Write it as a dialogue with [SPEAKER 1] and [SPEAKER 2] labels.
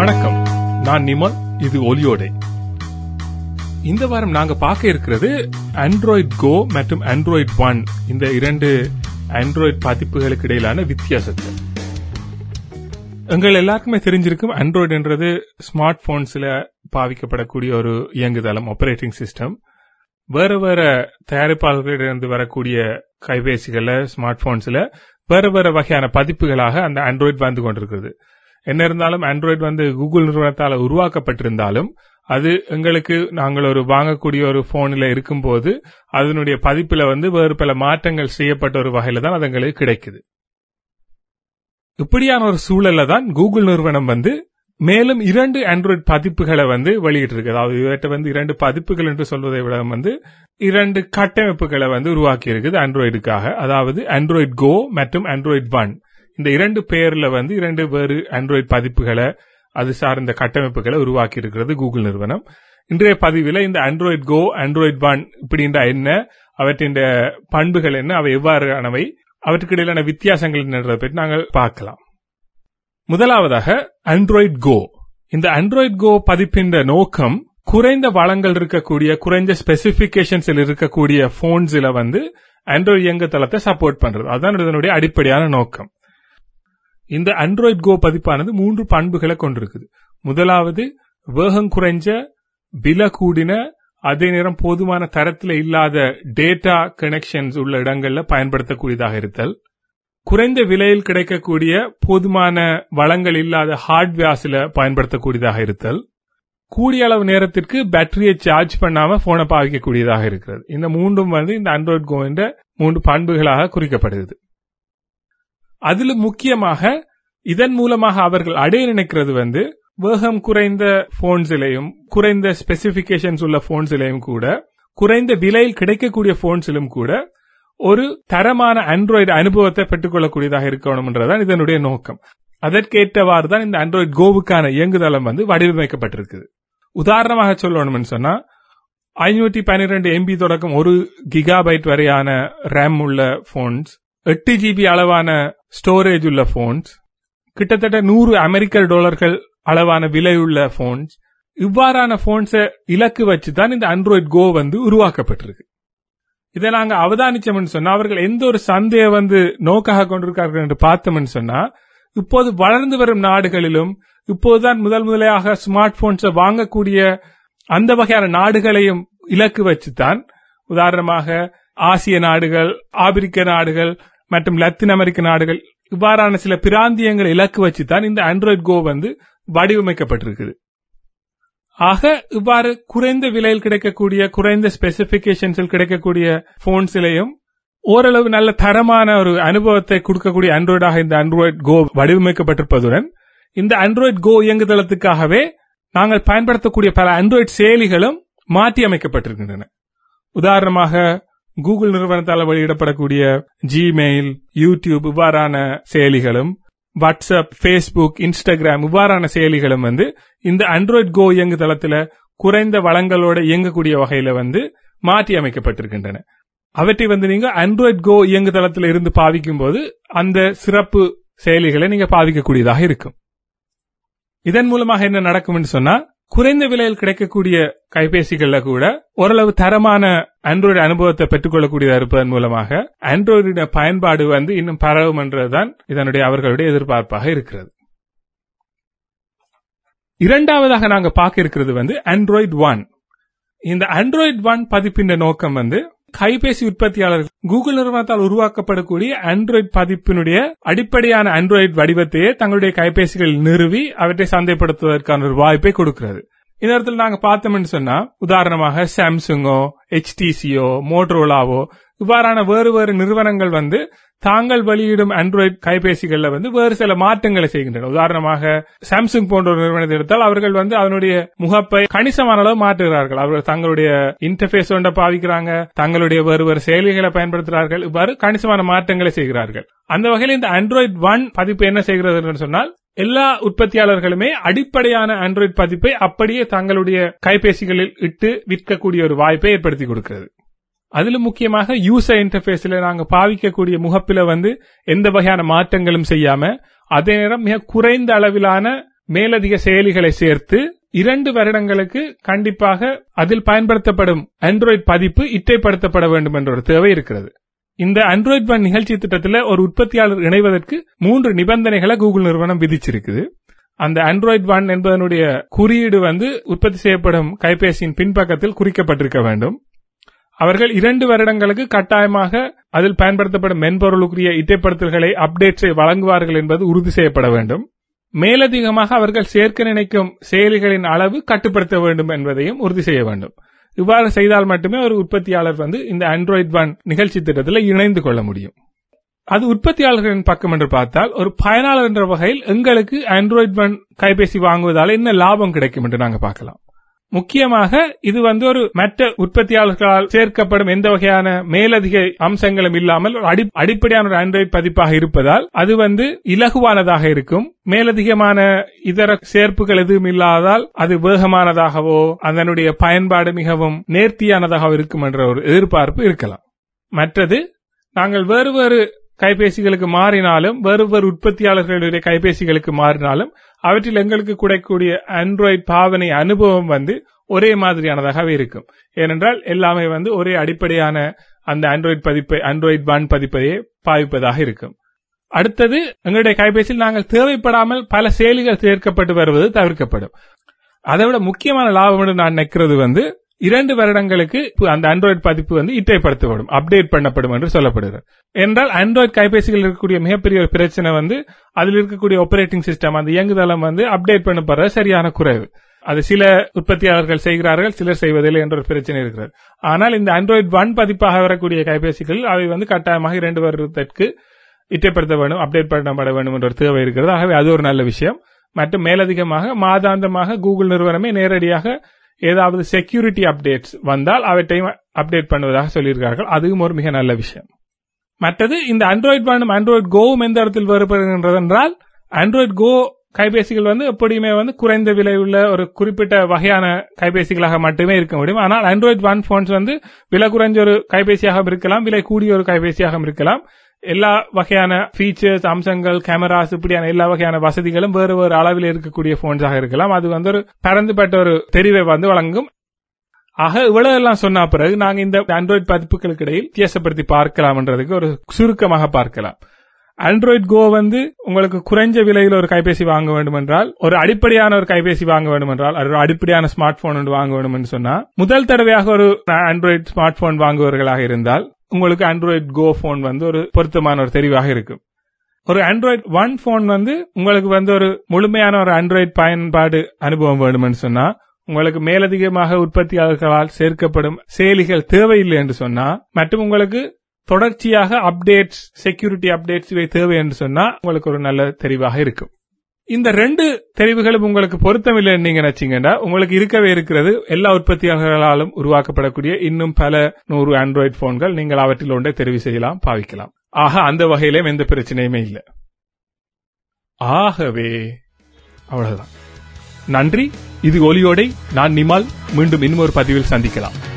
[SPEAKER 1] வணக்கம். நான் நிமல் இது ஒலியோடை. இந்த வாரம் நாங்க பார்க்க இருக்கிறது ஆண்ட்ராய்ட் கோ மற்றும் ஆண்ட்ராய்ட் ஒன் இந்த இரண்டு ஆண்ட்ராய்ட் பதிப்புகளுக்கு இடையிலான வித்தியாசத்தை. எங்கள் எல்லாருக்குமே தெரிஞ்சிருக்கும் ஆண்ட்ராய்டு என்றது ஸ்மார்ட் போன்ஸ்ல பாவிக்கப்படக்கூடிய ஒரு இயங்குதளம் ஆபரேட்டிங் சிஸ்டம் வேற வேற தயாரிப்பாளர்களிடமிருந்து வரக்கூடிய கைபேசிகள்ல ஸ்மார்ட் போன்ஸ்ல வேற வேற வகையான பதிப்புகளாக அந்த ஆண்ட்ராய்டு வந்து கொண்டிருக்கிறது. என்ன இருந்தாலும் ஆண்ட்ராய்டு வந்து கூகுள் நிறுவனத்தால் உருவாக்கப்பட்டிருந்தாலும் அது எங்களுக்கு நாங்கள் ஒரு வாங்கக்கூடிய ஒரு போனில் இருக்கும்போது அதனுடைய பதிப்பில் வந்து வேறு பல மாற்றங்கள் செய்யப்பட்ட ஒரு வகையில தான் அது எங்களுக்கு கிடைக்குது. இப்படியான ஒரு சூழல்ல தான் கூகுள் நிறுவனம் வந்து மேலும் இரண்டு ஆண்ட்ராய்டு பதிப்புகளை வந்து வெளியிட்டிருக்கு. அதாவது இவற்றை வந்து இரண்டு பதிப்புகள் என்று சொல்வதை விட வந்து இரண்டு கட்டமைப்புகளை வந்து உருவாக்கி இருக்குது ஆண்ட்ராய்டுக்காக அதாவது ஆண்ட்ராய்டு கோ மற்றும் ஆண்ட்ராய்டு ஒன் இந்த இரண்டு பேர்ல வந்து இரண்டு வேறு ஆண்ட்ராய்டு பதிப்புகளை அது சார்ந்த கட்டமைப்புகளை உருவாக்கி இருக்கிறது கூகுள் நிறுவனம். இன்றைய பதிவில் இந்த ஆண்ட்ராய்டு கோ ஆண்ட்ராய்டு பான் இப்படின்ற என்ன அவற்றின் பண்புகள் என்ன அவை எவ்வாறானவை அவற்றுக்கு இடையிலான வித்தியாசங்கள் என்னன்றதை பற்றி நாங்கள் பார்க்கலாம். முதலாவதாக ஆண்ட்ராய்டு கோ இந்த ஆண்ட்ராய்டு கோ பதிப்பின்ற நோக்கம் குறைந்த வளங்கள் இருக்கக்கூடிய குறைந்த ஸ்பெசிபிகேஷன்ஸில் இருக்கக்கூடிய போன்ஸில் வந்து ஆண்ட்ராய்டு இயங்குதளத்தை சப்போர்ட் பண்றது. அதுதான் இதனுடைய அடிப்படையான நோக்கம். இந்த அண்ட்ராய்ட் கோ பதிப்பானது மூன்று பண்புகளை கொண்டிருக்குது. முதலாவது வேகம் குறைஞ்ச வில கூடின அதே நேரம் போதுமான தரத்தில் இல்லாத டேட்டா கனெக்ஷன்ஸ் உள்ள இடங்கள்ல பயன்படுத்தக்கூடியதாக இருத்தல். குறைந்த விலையில் கிடைக்கக்கூடிய போதுமான வளங்கள் இல்லாத ஹார்ட்வேர்ஸ்ல பயன்படுத்தக்கூடியதாக இருத்தல். கூடிய அளவு நேரத்திற்கு பேட்டரியை சார்ஜ் பண்ணாம போனை பாவிக்கக்கூடியதாக இருக்கிறது. இந்த மூன்றும் வந்து இந்த அண்ட்ராய்ட் கோ என்ற மூன்று பண்புகளாக குறிக்கப்படுகிறது. அதில் முக்கியமாக இதன் மூலமாக அவர்கள் அடைய நினைக்கிறது வந்து வேகம் குறைந்த போன்ஸிலையும் குறைந்த ஸ்பெசிபிகேஷன்ஸ் உள்ள போன்ஸிலையும் கூட குறைந்த விலையில் கிடைக்கக்கூடிய போன்ஸிலும் கூட ஒரு தரமான ஆண்ட்ராய்டு அனுபவத்தை பெற்றுக்கொள்ளக்கூடியதாக இருக்கணும்ன்றதான் இதனுடைய நோக்கம். அதற்கேற்றவாறு தான் இந்த ஆண்ட்ராய்டு கோவுக்கான இயங்குதளம் வந்து வடிவமைக்கப்பட்டிருக்குது. உதாரணமாக சொல்லணும்னு சொன்னா ஐநூற்றி பன்னிரண்டு எம்பி தொடக்கம் ஒரு கிகாபைட் வரையான ரேம் உள்ள போன்ஸ் எட்டு ஜிபி அளவான ஸ்டோரேஜ் உள்ள போன்ஸ் கிட்டத்தட்ட நூறு அமெரிக்க டாலர்கள் அளவான விலையுள்ள போன்ஸ் இவ்வாறான போன்ஸை இலக்கு வச்சு தான் இந்த அண்ட்ராய்ட் கோ வந்து உருவாக்கப்பட்டிருக்கு. இதை நாங்க அவதானிச்சோம்னு சொன்னா அவர்கள் எந்த ஒரு சந்தையை வந்து நோக்காக கொண்டிருக்கார்கள் என்று பார்த்தோம்னு சொன்னா இப்போது வளர்ந்து வரும் நாடுகளிலும் இப்போதுதான் முதல் முதலாக ஸ்மார்ட் போன்ஸை வாங்கக்கூடிய அந்த வகையான நாடுகளையும் இலக்கு வச்சுதான் உதாரணமாக ஆசிய நாடுகள் ஆப்பிரிக்க நாடுகள் மற்றும் லத்தீன் அமெரிக்க நாடுகள் இவ்வாறான சில பிராந்தியங்களை இலக்கு வச்சுதான் இந்த ஆண்ட்ராய்டு கோ வந்து வடிவமைக்கப்பட்டிருக்குது. ஆக இவ்வாறு குறைந்த விலையில் கிடைக்கக்கூடிய குறைந்த ஸ்பெசிபிகேஷன்ஸில் கிடைக்கக்கூடிய போன்ஸிலையும் ஓரளவு நல்ல தரமான ஒரு அனுபவத்தை கொடுக்கக்கூடிய ஆண்ட்ராய்டாக இந்த ஆண்ட்ராய்டு கோ வடிவமைக்கப்பட்டிருப்பதுடன் இந்த ஆண்ட்ராய்டு கோ இயங்குதளத்துக்காகவே நாங்கள் பயன்படுத்தக்கூடிய பல ஆண்ட்ராய்டு செயலிகளும் மாற்றி அமைக்கப்பட்டிருக்கின்றன உதாரணமாக கூகுள் நிறுவனத்தால் வெளியிடப்படக்கூடிய ஜிமெயில் யூடியூப் இவ்வாறான செயலிகளும் வாட்ஸ்அப் ஃபேஸ்புக் இன்ஸ்டாகிராம் இவ்வாறான செயலிகளும் வந்து இந்த அண்ட்ராய்ட் கோ இயங்கு தளத்தில் குறைந்த வளங்களோட இயங்கக்கூடிய வகையில வந்து மாற்றி அமைக்கப்பட்டிருக்கின்றன. அவற்றை வந்து நீங்க அண்ட்ராய்ட் கோ இயங்கு தளத்தில் இருந்து பாவிக்கும் போது அந்த சிறப்பு செயலிகளை நீங்க பாவிக்கக்கூடியதாக இருக்கும். இதன் மூலமாக என்ன நடக்கும் சொன்னா குறைந்த விலையில் கிடைக்கக்கூடிய கைபேசிகள்ல கூட ஓரளவு தரமான ஆண்ட்ராய்டு அனுபவத்தை பெற்றுக்கொள்ளக்கூடியதா இருப்பதன் மூலமாக ஆண்ட்ராய்டு பயன்பாடு வந்து இன்னும் பரவும் என்றதுதான் இதனுடைய அவர்களுடைய எதிர்பார்ப்பாக இருக்கிறது. இரண்டாவதாக நாங்க பார்க்க இருக்கிறது வந்து ஆண்ட்ராய்டு ஒன் இந்த ஆண்ட்ராய்டு ஒன் பதிப்பின் நோக்கம் வந்து கைபேசி உற்பத்தியாளர்கள். கூகுள் நிறுவனத்தால் உருவாக்கப்படக்கூடிய ஆண்ட்ராய்டு பதிப்பினுடைய அடிப்படையான ஆண்ட்ராய்டு வடிவத்தையே தங்களுடைய கைபேசிகளில் நிறுவி அவற்றை சந்தைப்படுத்துவதற்கான ஒரு வாய்ப்பை கொடுக்கிறது. இந்நேரத்தில் நாங்கள் நாங்க பார்த்தோம்னு சொன்னா உதாரணமாக சாம்சுங்கோ ஹெச்டிசியோ மோட்ரோலாவோ இவ்வாறான வேறு வேறு நிறுவனங்கள் வந்து தாங்கள் வெளியிடும் ஆண்ட்ராய்டு கைபேசிகளில் வந்து வேறு சில மாற்றங்களை செய்கின்றன உதாரணமாக சாம்சங் போன்ற ஒரு நிறுவனத்தை எடுத்தால் அவர்கள் வந்து அதனுடைய முகப்பை கணிசமான அளவு மாற்றுகிறார்கள் அவர்கள் தங்களுடைய இன்டர்பேஸ் ஒன்றை பாவிக்கிறாங்க தங்களுடைய வேறு வேறு செயலிகளை பயன்படுத்துகிறார்கள். இவ்வாறு கணிசமான மாற்றங்களை செய்கிறார்கள் அந்த வகையில் இந்த ஆண்ட்ராய்டு ஒன் பதிப்பு என்ன செய்கிறது என்று சொன்னால் எல்லா உற்பத்தியாளர்களுமே அடிப்படையான ஆண்ட்ராய்டு பதிப்பை அப்படியே தங்களுடைய கைபேசிகளில் இட்டு விற்கக்கூடிய ஒரு வாய்ப்பை ஏற்படுத்தி கொடுக்கிறது. அதுல முக்கியமாக யூசர் இன்டர்ஃபேஸில் நாங்க பாவிக்கக்கூடிய முகப்பில வந்து எந்த வகையான மாற்றங்களும் செய்யாம அதே நேரம் மிக குறைந்த அளவிலான மேலதிக செயலிகளை சேர்த்து இரண்டு வருடங்களுக்கு கண்டிப்பாக அதில் பயன்படுத்தப்படும் ஆண்ட்ராய்டு பதிப்பு இட்டைப்படுத்தப்பட வேண்டும் என்ற ஒரு தேவை இருக்கிறது. இந்த அண்ட்ராய்ட் ஒன் நிகழ்ச்சி திட்டத்தில் ஒரு உற்பத்தியாளர் இணைவதற்கு மூன்று நிபந்தனைகளை கூகுள் நிறுவனம் விதிச்சிருக்குது. அந்த ஆண்ட்ராய்டு ஒன் என்பதனுடைய குறியீடு வந்து உற்பத்தி செய்யப்படும் கைபேசியின் பின்பக்கத்தில் குறிக்கப்பட்டிருக்க வேண்டும். அவர்கள் இரண்டு வருடங்களுக்கு கட்டாயமாக அதில் பயன்படுத்தப்படும் மென்பொருளுக்குரிய இட்டைப்படுத்தல்களை அப்டேட்ஸை வழங்குவார்கள் என்பது உறுதி செய்யப்பட வேண்டும். மேலதிகமாக அவர்கள் சேர்க்க நினைக்கும் செயலிகளின் அளவு கட்டுப்படுத்த வேண்டும் என்பதையும் உறுதி செய்ய வேண்டும். இவ்வாறு செய்தால் மட்டுமே ஒரு உற்பத்தியாளர் வந்து இந்த ஆண்ட்ராய்டு ஒன் நிகழ்ச்சி திட்டத்தில் இணைந்து கொள்ள முடியும். அது உற்பத்தியாளர்களின் பக்கம் என்று பார்த்தால் ஒரு பயனாளர் என்ற வகையில் எங்களுக்கு ஆண்ட்ராய்ட் ஒன் கைபேசி வாங்குவதால் என்ன லாபம் கிடைக்கும் என்று நாங்கள் பார்க்கலாம். முக்கியமாக இது வந்து ஒரு மற்ற உற்பத்தியாளர்களால் சேர்க்கப்படும் எந்த வகையான மேலதிக அம்சங்களும் இல்லாமல் அடிப்படையான ஒரு ஆண்ட்ராய்டு பதிப்பாக இருப்பதால் அது வந்து இலகுவானதாக இருக்கும். மேலதிகமான இதர சேர்ப்புகள் எதுவும் இல்லாதால் அது வேகமானதாகவோ அதனுடைய பயன்பாடு மிகவும் நேர்த்தியானதாகவோ இருக்கும் என்ற ஒரு எதிர்பார்ப்பு இருக்கலாம். மற்றது நாங்கள் வேறு வேறு கைபேசிகளுக்கு மாறினாலும் வேறு வேறு உற்பத்தியாளர்களுடைய கைபேசிகளுக்கு மாறினாலும் அவற்றில் எங்களுக்கு கிடைக்கூடிய ஆண்ட்ராய்டு பாவனை அனுபவம் வந்து ஒரே மாதிரியானதாகவே இருக்கும். ஏனென்றால் எல்லாமே வந்து ஒரே அடிப்படையான அந்த ஆண்ட்ராய்டு பதிப்பை ஆண்ட்ராய்டு பான் பதிப்பையே பாவிப்பதாக இருக்கும். அடுத்தது எங்களுடைய கைபேசியில் நாங்கள் தேவைப்படாமல் பல செயலிகள் சேர்க்கப்பட்டு வருவது தவிர்க்கப்படும். அதை விட முக்கியமான லாபம் என்று நான் நினைக்கிறது வந்து இரண்டு வருடங்களுக்கு அந்த ஆண்ட்ராய்டு பதிப்பு வந்து இட்டைப்படுத்தப்படும் அப்டேட் பண்ணப்படும் என்று சொல்லப்படுகிறது. என்றால் ஆண்ட்ராய்டு கைபேசிகள் இருக்கக்கூடிய மிகப்பெரிய ஒரு பிரச்சனை வந்து அதில் இருக்கக்கூடிய ஆபரேட்டிங் சிஸ்டம் அந்த இயங்குதளம் வந்து அப்டேட் பண்ணப்படுறது சரியான குறைவு. அது சில உற்பத்தியாளர்கள் செய்கிறார்கள் சிலர் செய்வதில்லை என்ற ஒரு பிரச்சனை இருக்கிறது. ஆனால் இந்த ஆண்ட்ராய்டு ஒன் பதிப்பாக வரக்கூடிய கைபேசிகள் அவை வந்து கட்டாயமாக இரண்டு வருடத்திற்கு இட்டைப்படுத்த வேண்டும் அப்டேட் பண்ணப்பட வேண்டும் என்ற ஒரு தேவை இருக்கிறது. ஆகவே அது ஒரு நல்ல விஷயம். மற்றும் மேலதிகமாக மாதாந்தமாக கூகுள் நிறுவனமே நேரடியாக ஏதாவது செக்யூரிட்டி அப்டேட்ஸ் வந்தால் அவற்றையும் அப்டேட் பண்ணுவதாக சொல்லியிருக்கார்கள் அதுவும் ஒரு மிக நல்ல விஷயம். மற்றது இந்த ஆண்ட்ராய்ட் பண்ணும் ஆண்ட்ராய்ட் கோவும் எந்த இடத்தில் வருபடுகின்றது என்றால் ஆண்ட்ராய்ட் கோ கைபேசிகள் வந்து எப்படியுமே வந்து குறைந்த விலை உள்ள ஒரு குறிப்பிட்ட வகையான கைபேசிகளாக மட்டுமே இருக்க முடியும். ஆனால் அண்ட்ராய்ட் ஒன் போன்ஸ் வந்து விலை குறைஞ்ச ஒரு கைபேசியாக இருக்கலாம் விலை கூடிய ஒரு கைபேசியாக இருக்கலாம். எல்லா வகையான ஃபீச்சர்ஸ் அம்சங்கள் கேமராஸ் இப்படியான எல்லா வகையான வசதிகளும் வேறு வேறு அளவில் இருக்கக்கூடிய போன்ஸாக இருக்கலாம். அது வந்து ஒரு பரந்துபட்ட ஒரு தெரிவை வந்து வழங்கும். ஆக இவ்வளவு எல்லாம் சொன்ன பிறகு நாங்க இந்த ஆண்ட்ராய்டு பதிப்புகளுக்கு இடையில் வித்தியாசப்படுத்தி பார்க்கலாம்ன்றதுக்கு ஒரு சுருக்கமாக பார்க்கலாம். ஆண்ட்ராய்டு கோ வந்து உங்களுக்கு குறைஞ்ச விலையில் ஒரு கைபேசி வாங்க வேண்டும் என்றால் ஒரு அடிப்படையான ஒரு கைபேசி வாங்க வேண்டும் என்றால் ஒரு அடிப்படையான ஸ்மார்ட் போன் ஒன்று வாங்க வேண்டும் என்று சொன்னா முதல் தடவையாக ஒரு ஆண்ட்ராய்டு ஸ்மார்ட் போன் வாங்குவவர்களாக இருந்தால் உங்களுக்கு ஆண்ட்ராய்டு கோ போன் வந்து ஒரு பொருத்தமான ஒரு தெரிவாக இருக்கும். ஒரு ஆண்ட்ராய்ட் ஒன் போன் வந்து உங்களுக்கு வந்து ஒரு முழுமையான ஒரு ஆண்ட்ராய்டு பயன்பாடு அனுபவம் வேணும்னு சொன்னா உங்களுக்கு மேலதிகமாக உற்பத்தியாளர்களால் சேர்க்கப்படும் செயலிகள் தேவையில்லை என்று சொன்னா மற்றும் உங்களுக்கு தொடர்ச்சியாக அப்டேட்ஸ் செக்யூரிட்டி அப்டேட்ஸ் இவை தேவை என்று சொன்னா உங்களுக்கு ஒரு நல்ல தெரிவாக இருக்கும். இந்த ரெண்டு தெரிவுகளும் உங்களுக்கு பொருத்தமில்லை நீங்க நினைச்சீங்கன்னா உங்களுக்கு இருக்கவே இருக்கிறது. எல்லா உற்பத்தியாளர்களாலும் உருவாக்கப்படக்கூடிய இன்னும் பல நூறு ஆண்ட்ராய்டு போன்கள் நீங்கள் அவற்றில் ஒன்றை தெரிவு செய்யலாம் பாவிக்கலாம். ஆக அந்த வகையிலும் எந்த பிரச்சனையுமே இல்லை. ஆகவே அவ்வளவுதான். நன்றி. இது ஒலியோடை. நான் நிமால். மீண்டும் இன்னொரு பதிவில் சந்திக்கலாம்.